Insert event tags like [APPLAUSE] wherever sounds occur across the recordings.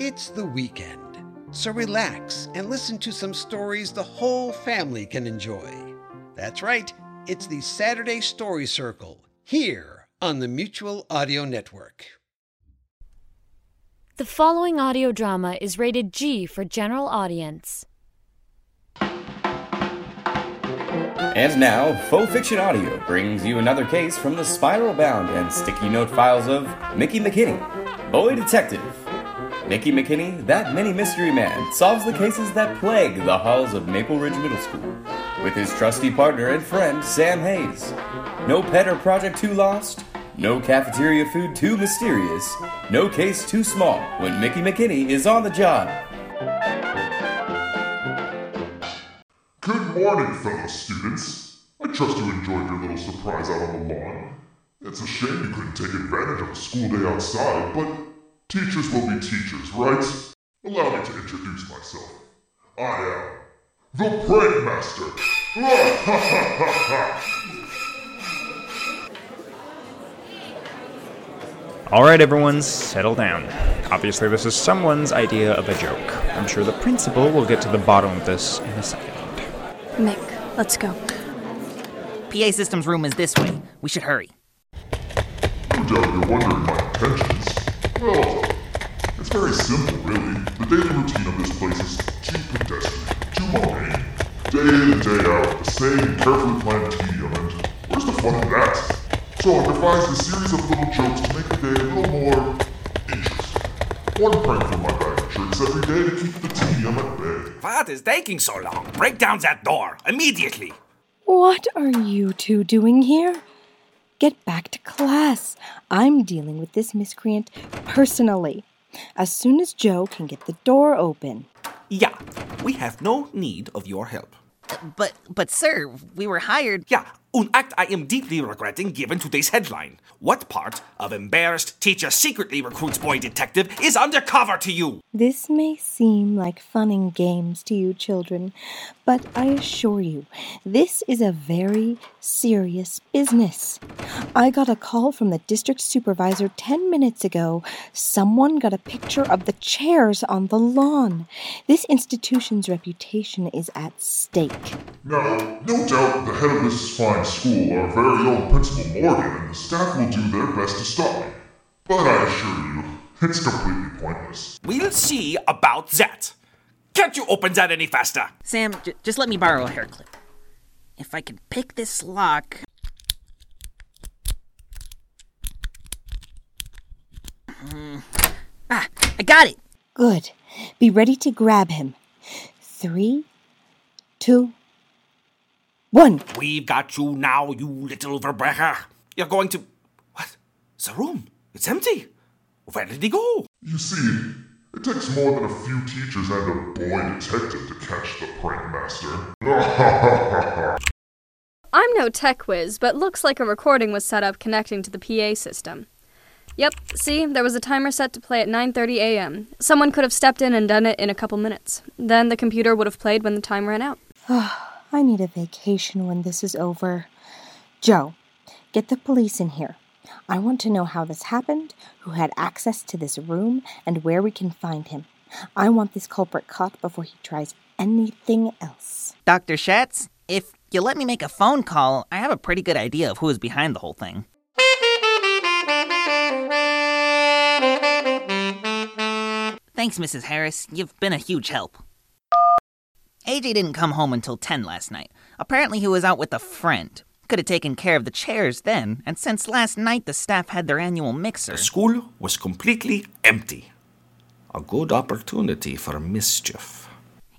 It's the weekend, so relax and listen to some stories the whole family can enjoy. That's right, it's the Saturday Story Circle here on the Mutual Audio Network. The following audio drama is rated G for general audience. And now, Faux Fiction Audio brings you another case from the spiral bound and sticky note files of Mickey McKinney, Boy Detective. Mickey McKinney, that mini mystery man, solves the cases that plague the halls of Maple Ridge Middle School with his trusty partner and friend, Sam Hayes. No pet or project too lost, no cafeteria food too mysterious, no case too small when Mickey McKinney is on the job. Good morning, fellow students. I trust you enjoyed your little surprise out on the lawn. It's a shame you couldn't take advantage of a school day outside, but teachers will be teachers, right? Allow me to introduce myself. I am the Prank Master. [LAUGHS] All right, everyone, settle down. Obviously, this is someone's idea of a joke. I'm sure the principal will get to the bottom of this in a second. Mick, let's go. PA system's room is this way. We should hurry. No doubt you're wondering my intentions. Well, it's very simple, really. The daily routine of this place is too pedestrian, too mundane. Day in and day out, the same carefully planned tedium, and where's the fun in that? So I devised a series of little jokes to make the day a little more interesting. One prank from my bag of tricks every day to keep the tedium at bay. What is taking so long? Break down that door immediately. What are you two doing here? Get back to class. I'm dealing with this miscreant personally. As soon as Joe can get the door open. Yeah, we have no need of your help. But, but, sir, we were hired. Yeah, an act I am deeply regretting given today's headline. What part of embarrassed teacher secretly recruits boy detective is undercover to you? This may seem like fun and games to you children, but I assure you, this is a very serious business. I got a call from the district supervisor 10 minutes ago. Someone got a picture of the chairs on the lawn. This institution's reputation is at stake. Now, no doubt the head of this is fine school, our very own Principal Morgan, and the staff will do their best to stop me. But I assure you, it's completely pointless. We'll see about that. Can't you open that any faster? Sam, j- just let me borrow a hair clip. If I can pick this lock. Hmm. Ah, I got it! Good. Be ready to grab him. Three, two, one. We've got you now, you little verbrecher. You're going to. What? The room. It's empty. Where did he go? You see, it takes more than a few teachers and a boy detective to catch the prank master. [LAUGHS] I'm no tech whiz, but looks like a recording was set up connecting to the PA system. Yep, see, there was a timer set to play at 9:30 a.m. Someone could have stepped in and done it in a couple minutes. Then the computer would have played when the time ran out. [SIGHS] [SIGHS] [SIGHS] I need a vacation when this is over. Joe, get the police in here. I want to know how this happened, who had access to this room, and where we can find him. I want this culprit caught before he tries anything else. Dr. Schatz, if you let me make a phone call, I have a pretty good idea of who is behind the whole thing. Thanks, Mrs. Harris. You've been a huge help. AJ didn't come home until 10 last night. Apparently, he was out with a friend. Could have taken care of the chairs then, and since last night the staff had their annual mixer. The school was completely empty. A good opportunity for mischief.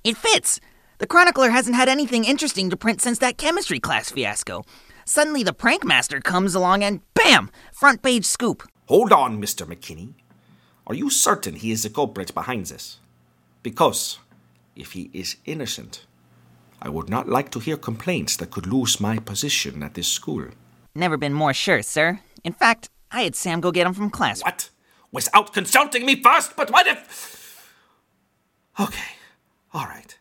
It fits! The chronicler hasn't had anything interesting to print since that chemistry class fiasco. Suddenly, the prank master comes along and bam! Front page scoop. Hold on, Mr. McKinney. Are you certain he is the culprit behind this? Because if he is innocent, I would not like to hear complaints that could lose my position at this school. Never been more sure, sir. In fact, I had Sam go get him from class. What? Without consulting me first? But what if. Okay, all right.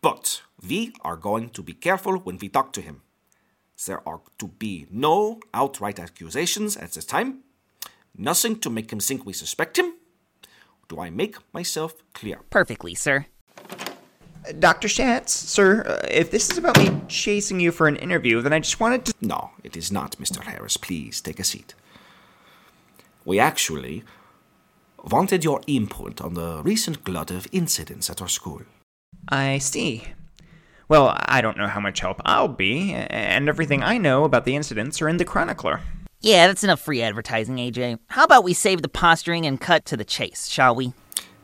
But we are going to be careful when we talk to him. There are to be no outright accusations at this time, nothing to make him think we suspect him. Do I make myself clear? Perfectly, sir. Dr. Schatz, sir, uh, if this is about me chasing you for an interview, then I just wanted to. No, it is not, Mr. Harris. Please take a seat. We actually wanted your input on the recent glut of incidents at our school. I see. Well, I don't know how much help I'll be, and everything I know about the incidents are in the Chronicler. Yeah, that's enough free advertising, AJ. How about we save the posturing and cut to the chase, shall we?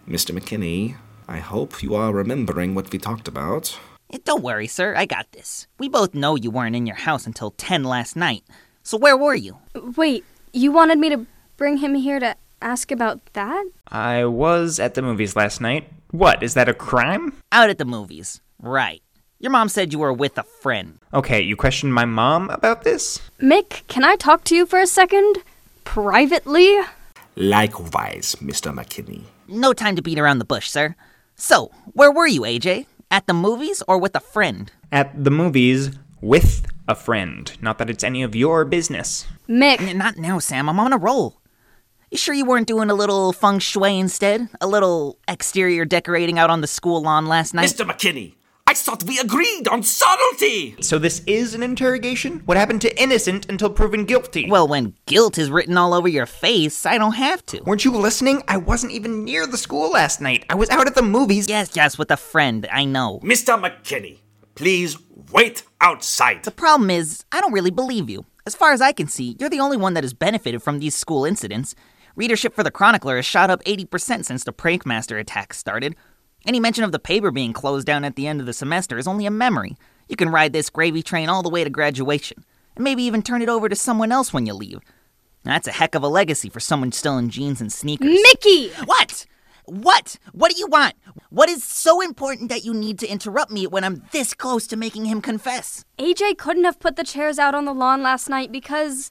Mr. McKinney, I hope you are remembering what we talked about. Eh, Don't worry, sir. I got this. We both know you weren't in your house until 10 last night. So where were you? Wait, you wanted me to bring him here to ask about that? I was at the movies last night. What, is that a crime? Out at the movies. Right. Your mom said you were with a friend. Okay, you questioned my mom about this? Mick, can I talk to you for a second? Privately? Likewise, Mr. McKinney. No time to beat around the bush, sir. So, where were you, AJ? At the movies or with a friend? At the movies with a friend. Not that it's any of your business. Mick, N- Not now, Sam. I'm on a roll. You sure you weren't doing a little feng shui instead? A little exterior decorating out on the school lawn last night? Mr. McKinney, I thought we agreed on subtlety! So this is an interrogation? What happened to innocent until proven guilty? Well, when guilt is written all over your face, I don't have to. weren't you listening? I wasn't even near the school last night. I was out at the movies. Yes, yes, with a friend, I know. Mr. McKinney, please wait outside. The problem is, I don't really believe you. As far as I can see, you're the only one that has benefited from these school incidents. Readership for the Chronicler has shot up 80% since the Prankmaster attacks started. Any mention of the paper being closed down at the end of the semester is only a memory. You can ride this gravy train all the way to graduation, and maybe even turn it over to someone else when you leave. That's a heck of a legacy for someone still in jeans and sneakers. Mickey! What? What? What do you want? What is so important that you need to interrupt me when I'm this close to making him confess? AJ couldn't have put the chairs out on the lawn last night because.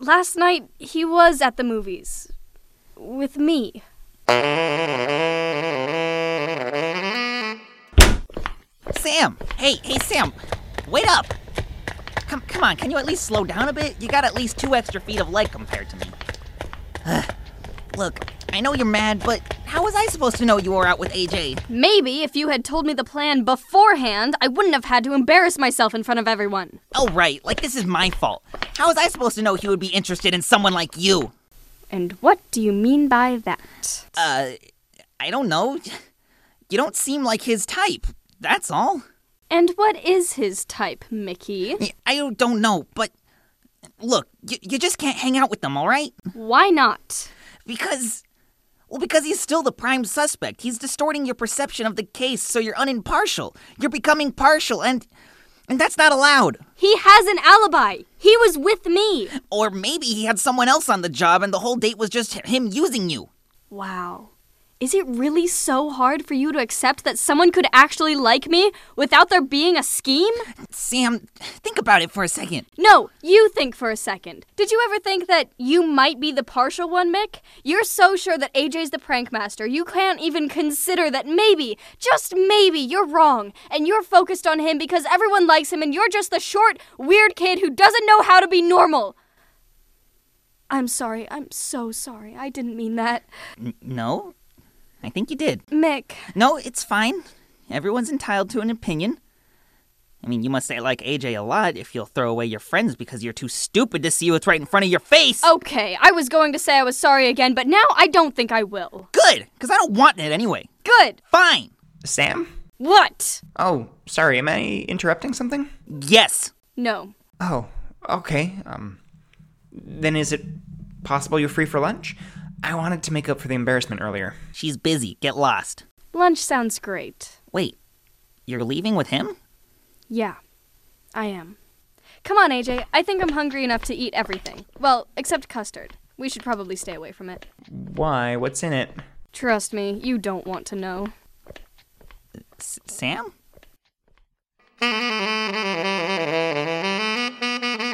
Last night he was at the movies. With me. Sam! Hey, hey, Sam! Wait up! Come, come on, can you at least slow down a bit? You got at least two extra feet of leg compared to me. Ugh. Look, I know you're mad, but how was I supposed to know you were out with AJ? Maybe if you had told me the plan beforehand, I wouldn't have had to embarrass myself in front of everyone. Oh, right, like this is my fault. How was I supposed to know he would be interested in someone like you? And what do you mean by that? Uh, I don't know. [LAUGHS] You don't seem like his type. That's all. And what is his type, Mickey? I don't know, but look, you, you just can't hang out with them, all right? Why not? Because. Well, because he's still the prime suspect. He's distorting your perception of the case so you're unimpartial. You're becoming partial, and. And that's not allowed. He has an alibi. He was with me. Or maybe he had someone else on the job and the whole date was just him using you. Wow. Is it really so hard for you to accept that someone could actually like me without there being a scheme? Sam, think about it for a second. No, you think for a second. Did you ever think that you might be the partial one, Mick? You're so sure that AJ's the prank master, you can't even consider that maybe, just maybe, you're wrong, and you're focused on him because everyone likes him and you're just the short, weird kid who doesn't know how to be normal. I'm sorry. I'm so sorry. I didn't mean that. N- no? I think you did. Mick, No, it's fine. Everyone's entitled to an opinion. I mean, you must say like AJ a lot if you'll throw away your friends because you're too stupid to see what's right in front of your face. okay, I was going to say I was sorry again, but now I don't think I will. good, because I don't want it anyway. Good. Fine. Sam? What? Oh, sorry, am I interrupting something? Yes. No. Oh, okay. Um, then is it possible you're free for lunch? I wanted to make up for the embarrassment earlier. She's busy. Get lost. Lunch sounds great. Wait, you're leaving with him? Yeah, I am. Come on, AJ. I think I'm hungry enough to eat everything. Well, except custard. We should probably stay away from it. Why? What's in it? Trust me, you don't want to know. S- Sam? [LAUGHS]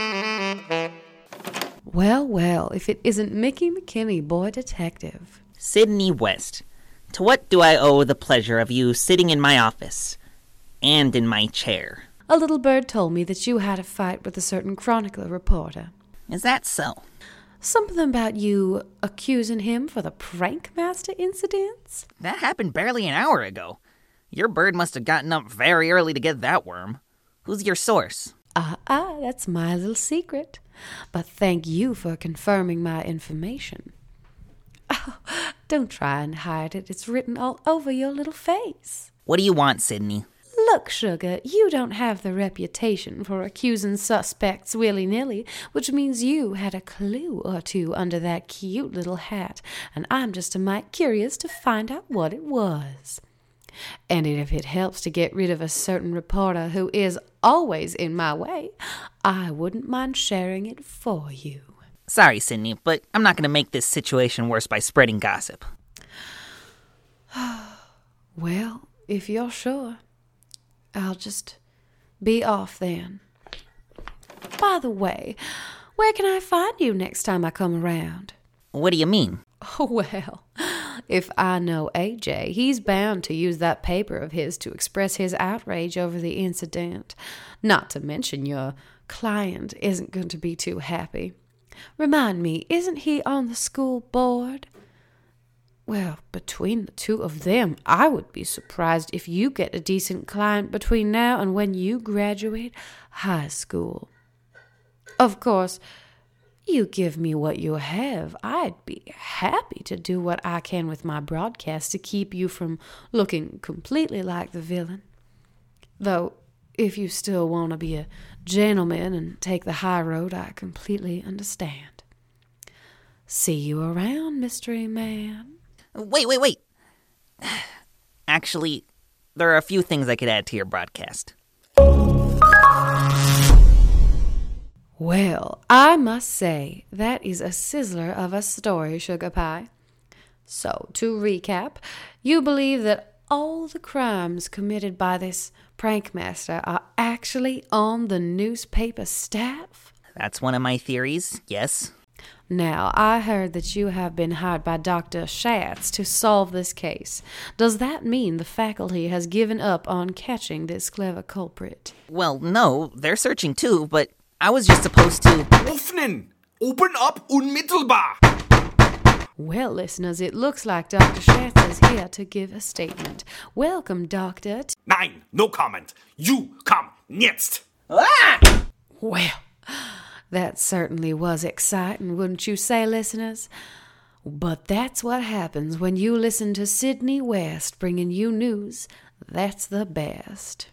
Well, well, if it isn't Mickey McKinney, boy detective. Sydney West. To what do I owe the pleasure of you sitting in my office and in my chair? A little bird told me that you had a fight with a certain chronicler reporter. Is that so? Something about you accusing him for the Prankmaster incidents? That happened barely an hour ago. Your bird must have gotten up very early to get that worm. Who's your source? Ah, ah, that's my little secret. But thank you for confirming my information. Oh, [LAUGHS] don't try and hide it. It's written all over your little face. What do you want, Sydney? Look, Sugar, you don't have the reputation for accusing suspects willy nilly, which means you had a clue or two under that cute little hat, and I'm just a mite curious to find out what it was. And if it helps to get rid of a certain reporter who is always in my way, I wouldn't mind sharing it for you. Sorry, Sydney, but I'm not going to make this situation worse by spreading gossip. [SIGHS] well, if you're sure, I'll just be off then. By the way, where can I find you next time I come around? What do you mean? Oh, [LAUGHS] well, if I know AJ, he's bound to use that paper of his to express his outrage over the incident. Not to mention your client isn't going to be too happy. Remind me, isn't he on the school board? Well, between the two of them, I would be surprised if you get a decent client between now and when you graduate high school. Of course, you give me what you have. I'd be happy to do what I can with my broadcast to keep you from looking completely like the villain. Though, if you still want to be a gentleman and take the high road, I completely understand. See you around, mystery man. Wait, wait, wait. [SIGHS] Actually, there are a few things I could add to your broadcast. Well, I must say, that is a sizzler of a story, Sugar Pie. So, to recap, you believe that all the crimes committed by this prankmaster are actually on the newspaper staff? That's one of my theories, yes. Now, I heard that you have been hired by Dr. Schatz to solve this case. Does that mean the faculty has given up on catching this clever culprit? Well, no, they're searching too, but I was just supposed to. Öffnen! Open up unmittelbar! Well, listeners, it looks like Dr. Schatz is here to give a statement. Welcome, Doctor. T- Nein, no comment. You come jetzt! Ah! Well, that certainly was exciting, wouldn't you say, listeners? But that's what happens when you listen to Sydney West bringing you news. That's the best.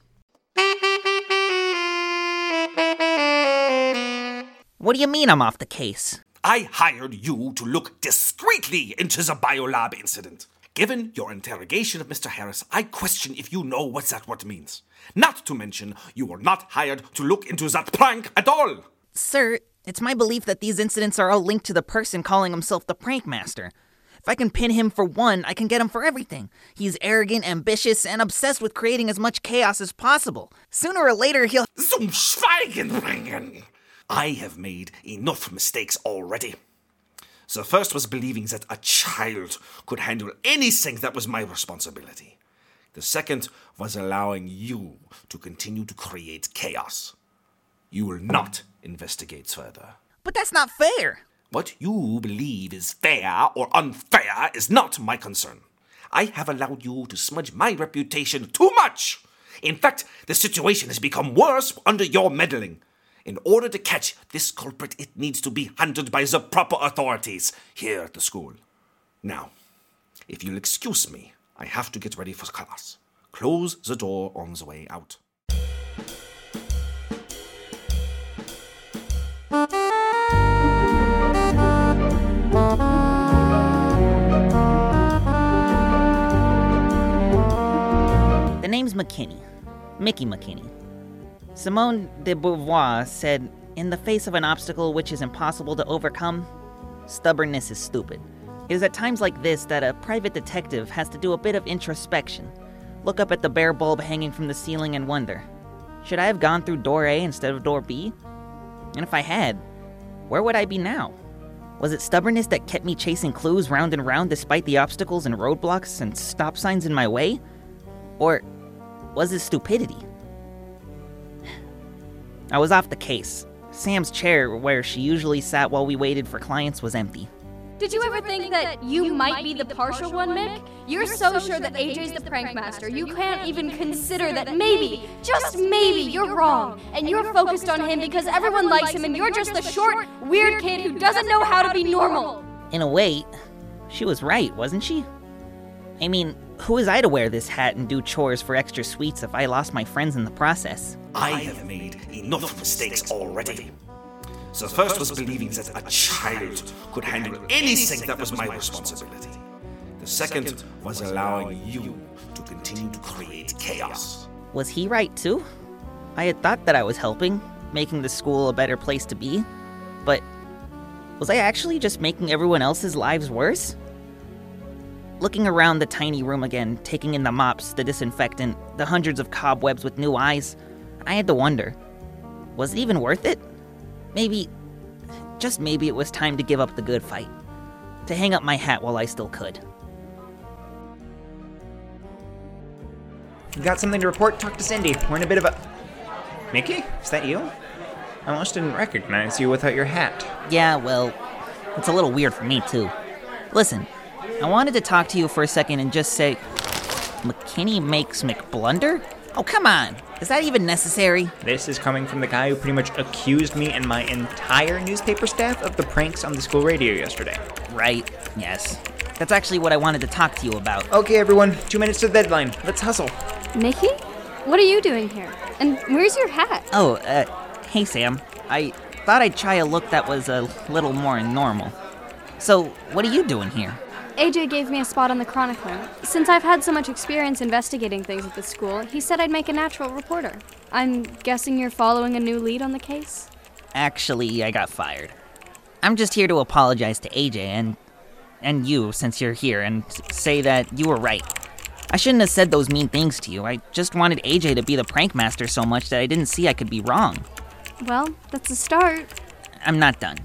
What do you mean I'm off the case? I hired you to look discreetly into the biolab incident. Given your interrogation of Mr. Harris, I question if you know what that word means. Not to mention, you were not hired to look into that prank at all. Sir, it's my belief that these incidents are all linked to the person calling himself the prank master. If I can pin him for one, I can get him for everything. He's arrogant, ambitious, and obsessed with creating as much chaos as possible. Sooner or later, he'll. Zum Schweigen bringen! I have made enough mistakes already. The first was believing that a child could handle anything that was my responsibility. The second was allowing you to continue to create chaos. You will not investigate further. But that's not fair. What you believe is fair or unfair is not my concern. I have allowed you to smudge my reputation too much. In fact, the situation has become worse under your meddling. In order to catch this culprit, it needs to be handled by the proper authorities here at the school. Now, if you'll excuse me, I have to get ready for class. Close the door on the way out. The name's McKinney. Mickey McKinney. Simone de Beauvoir said, In the face of an obstacle which is impossible to overcome, stubbornness is stupid. It is at times like this that a private detective has to do a bit of introspection, look up at the bare bulb hanging from the ceiling and wonder should I have gone through door A instead of door B? And if I had, where would I be now? Was it stubbornness that kept me chasing clues round and round despite the obstacles and roadblocks and stop signs in my way? Or was it stupidity? I was off the case, Sam's chair, where she usually sat while we waited for clients, was empty. Did you ever think that you might be the partial one, Mick? You're so sure that AJ's the prank master, you can't even consider that maybe, just maybe, you're wrong. And you're focused on him because everyone likes him and you're just a short, weird kid who doesn't know how to be normal. In a way, she was right, wasn't she? I mean, who is I to wear this hat and do chores for extra sweets if I lost my friends in the process? I have made enough mistakes already. The first was believing that a child could handle anything that was my responsibility. The second was allowing you to continue to create chaos. Was he right too? I had thought that I was helping, making the school a better place to be, but was I actually just making everyone else's lives worse? Looking around the tiny room again, taking in the mops, the disinfectant, the hundreds of cobwebs with new eyes, I had to wonder was it even worth it? Maybe, just maybe it was time to give up the good fight. To hang up my hat while I still could. You got something to report? Talk to Cindy. We're in a bit of a. Mickey? Is that you? I almost didn't recognize you without your hat. Yeah, well, it's a little weird for me, too. Listen, I wanted to talk to you for a second and just say McKinney makes McBlunder? Oh, come on. Is that even necessary? This is coming from the guy who pretty much accused me and my entire newspaper staff of the pranks on the school radio yesterday. Right, yes. That's actually what I wanted to talk to you about. Okay, everyone, two minutes to the deadline. Let's hustle. Mickey? What are you doing here? And where's your hat? Oh, uh, hey, Sam. I thought I'd try a look that was a little more normal. So, what are you doing here? AJ gave me a spot on the Chronicler. Since I've had so much experience investigating things at the school, he said I'd make a natural reporter. I'm guessing you're following a new lead on the case? Actually, I got fired. I'm just here to apologize to AJ and and you since you're here and say that you were right. I shouldn't have said those mean things to you. I just wanted AJ to be the prank master so much that I didn't see I could be wrong. Well, that's a start. I'm not done.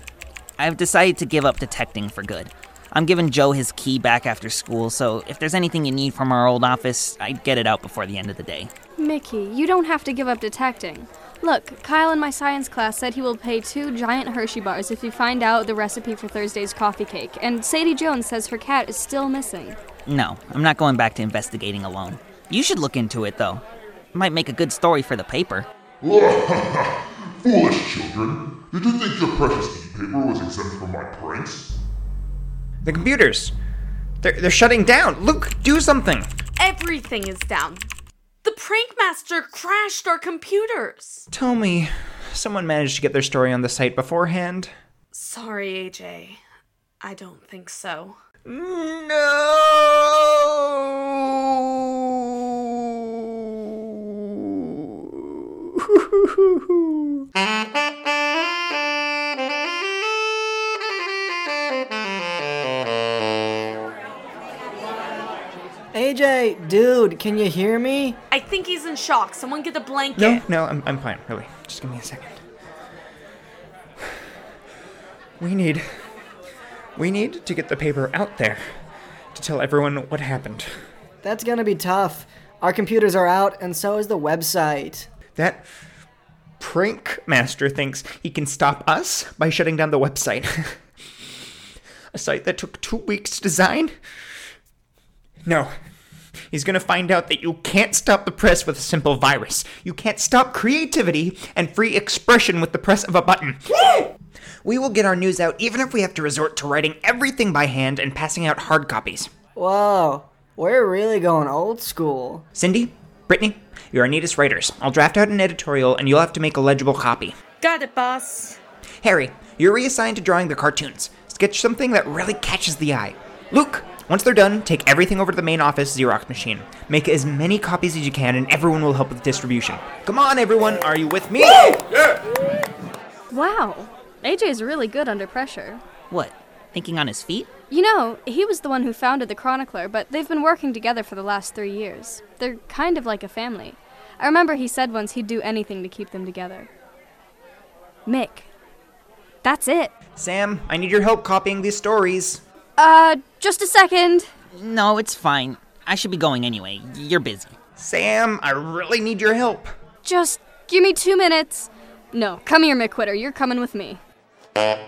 I've decided to give up detecting for good. I'm giving Joe his key back after school, so if there's anything you need from our old office, I'd get it out before the end of the day. Mickey, you don't have to give up detecting. Look, Kyle in my science class said he will pay two giant Hershey bars if you find out the recipe for Thursday's coffee cake, and Sadie Jones says her cat is still missing. No, I'm not going back to investigating alone. You should look into it, though. Might make a good story for the paper. [LAUGHS] Foolish children. Did you think your precious e-paper was exempt from my pranks? The computers. They're, they're shutting down. Luke, do something. Everything is down. The prank master crashed our computers. Tell me, someone managed to get their story on the site beforehand? Sorry, AJ. I don't think so. No. [LAUGHS] AJ, dude, can you hear me? I think he's in shock. Someone get a blanket. No, no, I'm, I'm fine, really. Just give me a second. We need. We need to get the paper out there to tell everyone what happened. That's gonna be tough. Our computers are out, and so is the website. That prank master thinks he can stop us by shutting down the website. [LAUGHS] a site that took two weeks to design? No. He's gonna find out that you can't stop the press with a simple virus. You can't stop creativity and free expression with the press of a button. [LAUGHS] we will get our news out even if we have to resort to writing everything by hand and passing out hard copies. Whoa, we're really going old school. Cindy, Brittany, you're our neatest writers. I'll draft out an editorial and you'll have to make a legible copy. Got it, boss. Harry, you're reassigned to drawing the cartoons. Sketch something that really catches the eye. Luke, once they're done, take everything over to the main office Xerox machine. Make as many copies as you can, and everyone will help with distribution. Come on, everyone, are you with me? Wow, AJ's really good under pressure. What? Thinking on his feet? You know, he was the one who founded the Chronicler, but they've been working together for the last three years. They're kind of like a family. I remember he said once he'd do anything to keep them together. Mick. That's it. Sam, I need your help copying these stories. Uh, just a second. No, it's fine. I should be going anyway. You're busy. Sam, I really need your help. Just give me two minutes. No, come here, McQuitter. You're coming with me. I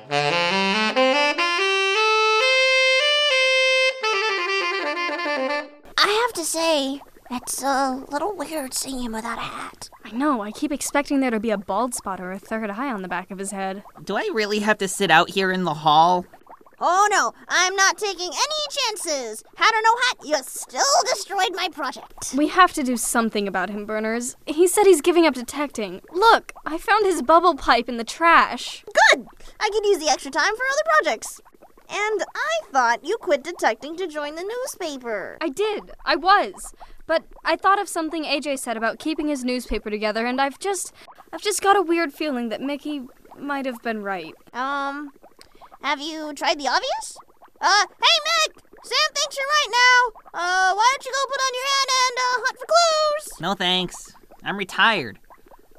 have to say, it's a little weird seeing him without a hat. I know, I keep expecting there to be a bald spot or a third eye on the back of his head. Do I really have to sit out here in the hall? Oh no, I'm not taking any chances. Hat or no hat, you still destroyed my project. We have to do something about him, Burners. He said he's giving up detecting. Look, I found his bubble pipe in the trash. Good! I could use the extra time for other projects. And I thought you quit detecting to join the newspaper. I did. I was. But I thought of something AJ said about keeping his newspaper together and I've just I've just got a weird feeling that Mickey might have been right. Um, have you tried the obvious? Uh, hey Mick! Sam thinks you're right now. Uh, why don't you go put on your hat and uh, hunt for clues? No thanks. I'm retired.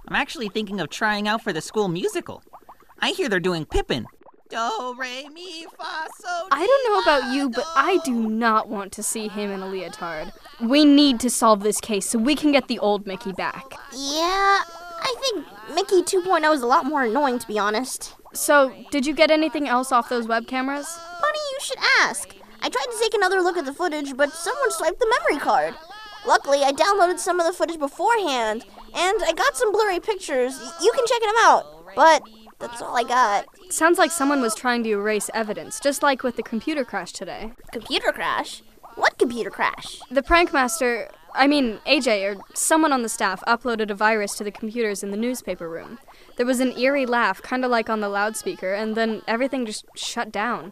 I'm actually thinking of trying out for the school musical. I hear they're doing Pippin. Do, re, mi, fa, so. I don't know about you, but I do not want to see him in a leotard. We need to solve this case so we can get the old Mickey back. Yeah, I think Mickey 2.0 is a lot more annoying, to be honest. So, did you get anything else off those web cameras? Funny you should ask. I tried to take another look at the footage, but someone swiped the memory card. Luckily, I downloaded some of the footage beforehand, and I got some blurry pictures. You can check them out, but that's all I got. Sounds like someone was trying to erase evidence, just like with the computer crash today. Computer crash? What computer crash? The prank master, I mean AJ or someone on the staff uploaded a virus to the computers in the newspaper room. There was an eerie laugh, kind of like on the loudspeaker, and then everything just shut down.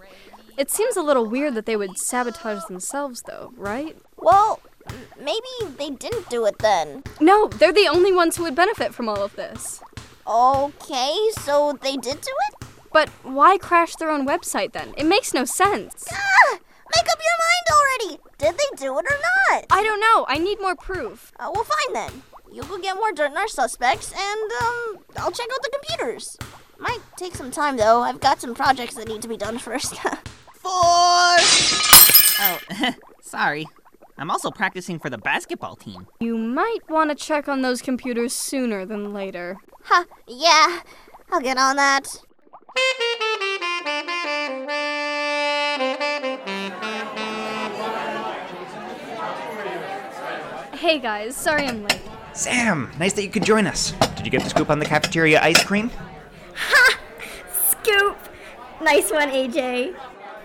It seems a little weird that they would sabotage themselves, though, right? Well, maybe they didn't do it then. No, they're the only ones who would benefit from all of this. Okay, so they did do it? But why crash their own website then? It makes no sense. Ah! Make up your mind already! Did they do it or not? I don't know. I need more proof. Uh, well, fine then. You go get more dirt on our suspects, and um, I'll check out the computers. Might take some time though. I've got some projects that need to be done first. [LAUGHS] Four! Oh, [LAUGHS] sorry. I'm also practicing for the basketball team. You might want to check on those computers sooner than later. ha, yeah. I'll get on that. Hey guys, sorry I'm late. Sam, nice that you could join us. Did you get the scoop on the cafeteria ice cream? Ha! Scoop! Nice one, AJ.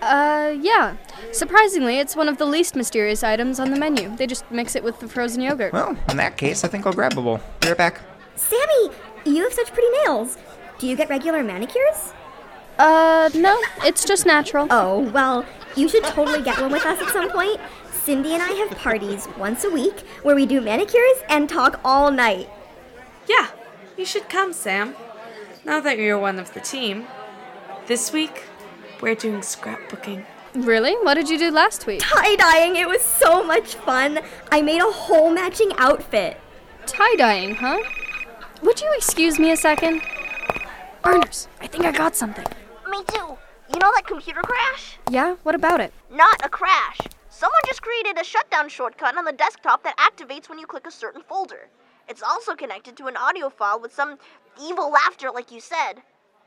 Uh, yeah. Surprisingly, it's one of the least mysterious items on the menu. They just mix it with the frozen yogurt. Well, in that case, I think I'll grab a bowl. Be right back. Sammy, you have such pretty nails. Do you get regular manicures? Uh, no, it's just natural. Oh, well, you should totally get one with us at some point. Cindy and I have parties once a week where we do manicures and talk all night. Yeah, you should come, Sam. Now that you're one of the team. This week, we're doing scrapbooking. Really? What did you do last week? Tie dyeing, it was so much fun. I made a whole matching outfit. Tie dyeing, huh? Would you excuse me a second? Burners, I think I got something. Me too. You know that computer crash? Yeah? What about it? Not a crash. Someone just created a shutdown shortcut on the desktop that activates when you click a certain folder. It's also connected to an audio file with some evil laughter, like you said.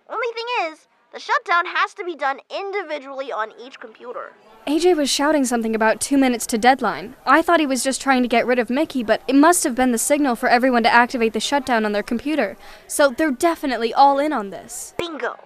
Only thing is, the shutdown has to be done individually on each computer. AJ was shouting something about two minutes to deadline. I thought he was just trying to get rid of Mickey, but it must have been the signal for everyone to activate the shutdown on their computer. So they're definitely all in on this. Bingo.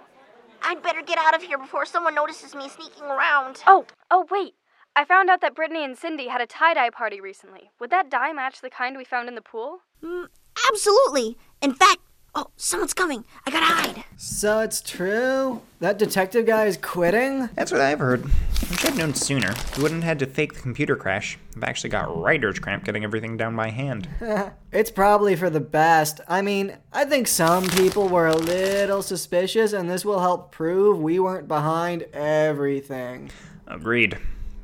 I'd better get out of here before someone notices me sneaking around. Oh, oh, wait. I found out that Brittany and Cindy had a tie dye party recently. Would that dye match the kind we found in the pool? Mm, absolutely. In fact, oh, someone's coming. I gotta hide. So it's true? That detective guy is quitting? That's what I've heard. If I'd known sooner, we wouldn't have had to fake the computer crash. I've actually got writer's cramp getting everything down by hand. [LAUGHS] it's probably for the best. I mean, I think some people were a little suspicious, and this will help prove we weren't behind everything. Agreed.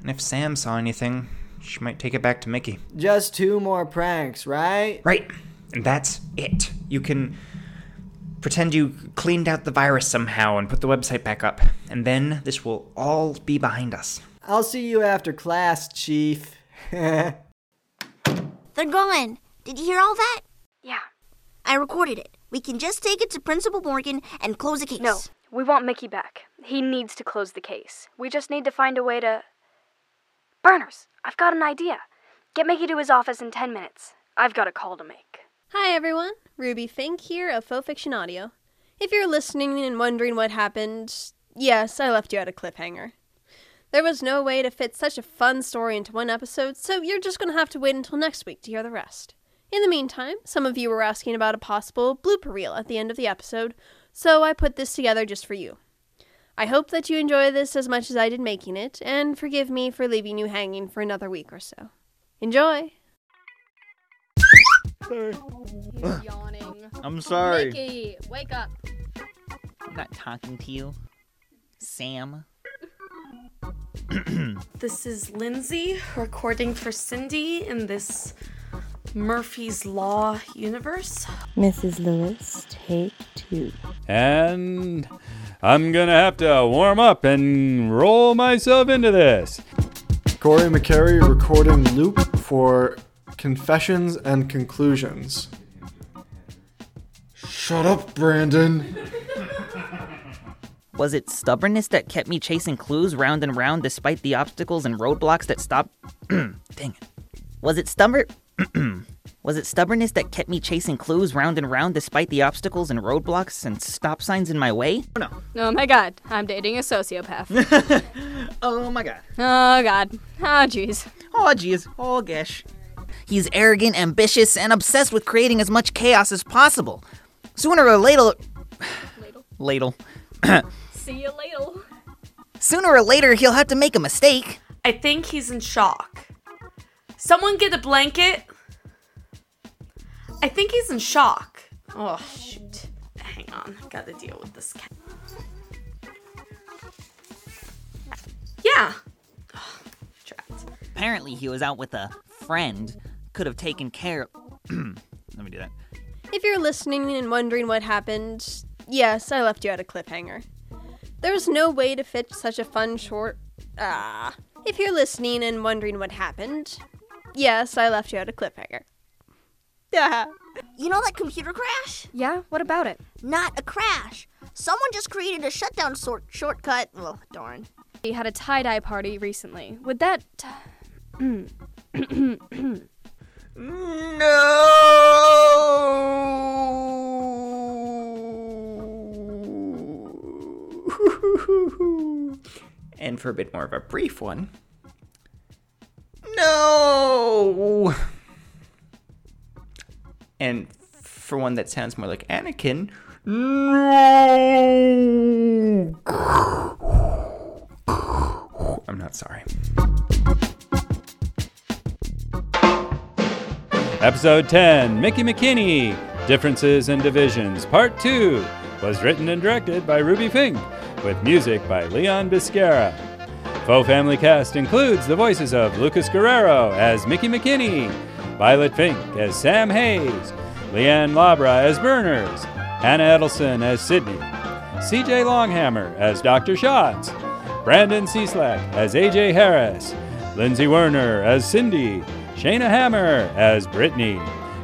And if Sam saw anything, she might take it back to Mickey. Just two more pranks, right? Right. And that's it. You can pretend you cleaned out the virus somehow and put the website back up. And then this will all be behind us. I'll see you after class, Chief. [LAUGHS] They're gone. Did you hear all that? Yeah. I recorded it. We can just take it to Principal Morgan and close the case. No, we want Mickey back. He needs to close the case. We just need to find a way to. Burners, I've got an idea. Get Mickey to his office in 10 minutes. I've got a call to make. Hi everyone, Ruby Fink here of Faux Fiction Audio. If you're listening and wondering what happened, yes, I left you at a cliffhanger. There was no way to fit such a fun story into one episode, so you're just going to have to wait until next week to hear the rest. In the meantime, some of you were asking about a possible blooper reel at the end of the episode, so I put this together just for you. I hope that you enjoy this as much as I did making it, and forgive me for leaving you hanging for another week or so. Enjoy! Sorry. He's yawning. I'm sorry. Mickey, wake up. I'm not talking to you. Sam. [CLEARS THROAT] This is Lindsay recording for Cindy in this Murphy's Law universe. Mrs. Lewis, take two. And I'm gonna have to warm up and roll myself into this. Corey McCary recording loop for Confessions and Conclusions. Shut up, Brandon. Was it stubbornness that kept me chasing clues round and round despite the obstacles and roadblocks that stopped? [CLEARS THROAT] Dang it. Was it stubborn? [CLEARS THROAT] Was it stubbornness that kept me chasing clues round and round despite the obstacles and roadblocks and stop signs in my way? Oh, No. Oh my god, I'm dating a sociopath. [LAUGHS] oh my god. Oh god. Oh jeez. Oh jeez. Oh gosh. He's arrogant, ambitious, and obsessed with creating as much chaos as possible. Sooner or later. [SIGHS] Ladle. See you later. [CLEARS THROAT] Sooner or later, he'll have to make a mistake. I think he's in shock. Someone get a blanket. I think he's in shock. Oh, shoot. Hang on. Gotta deal with this cat. Yeah. [SIGHS] Trapped. Apparently, he was out with a friend. Could have taken care. of. [CLEARS THROAT] Let me do that. If you're listening and wondering what happened, yes, I left you at a cliffhanger. There's no way to fit such a fun short. Ah. If you're listening and wondering what happened, yes, I left you at a cliffhanger. Yeah. You know that computer crash? Yeah, what about it? Not a crash. Someone just created a shutdown sort shortcut. Well, darn. We had a tie dye party recently. Would that. No. [LAUGHS] and for a bit more of a brief one. No! And for one that sounds more like Anakin, no! I'm not sorry. Episode 10 Mickey McKinney Differences and Divisions, Part 2 was written and directed by Ruby Fink, with music by Leon Biscara. Faux Family Cast includes the voices of Lucas Guerrero as Mickey McKinney, Violet Fink as Sam Hayes, Leanne Labra as Berners, Hannah Edelson as Sydney, CJ Longhammer as Dr. Schatz, Brandon Cieslak as AJ Harris, Lindsay Werner as Cindy, Shayna Hammer as Brittany,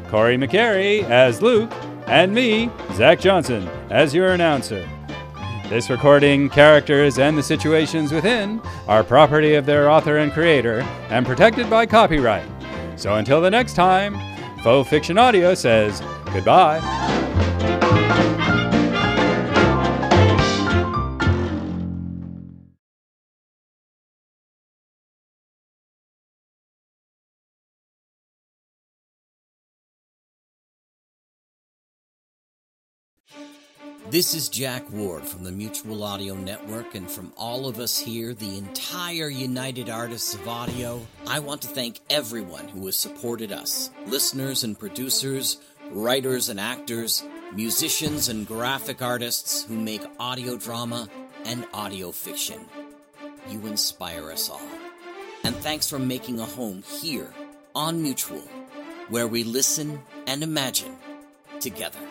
Corey McCary as Luke, and me, Zach Johnson, as your announcer. This recording, characters, and the situations within are property of their author and creator and protected by copyright. So until the next time, Faux Fiction Audio says goodbye. This is Jack Ward from the Mutual Audio Network, and from all of us here, the entire United Artists of Audio, I want to thank everyone who has supported us listeners and producers, writers and actors, musicians and graphic artists who make audio drama and audio fiction. You inspire us all. And thanks for making a home here on Mutual, where we listen and imagine together.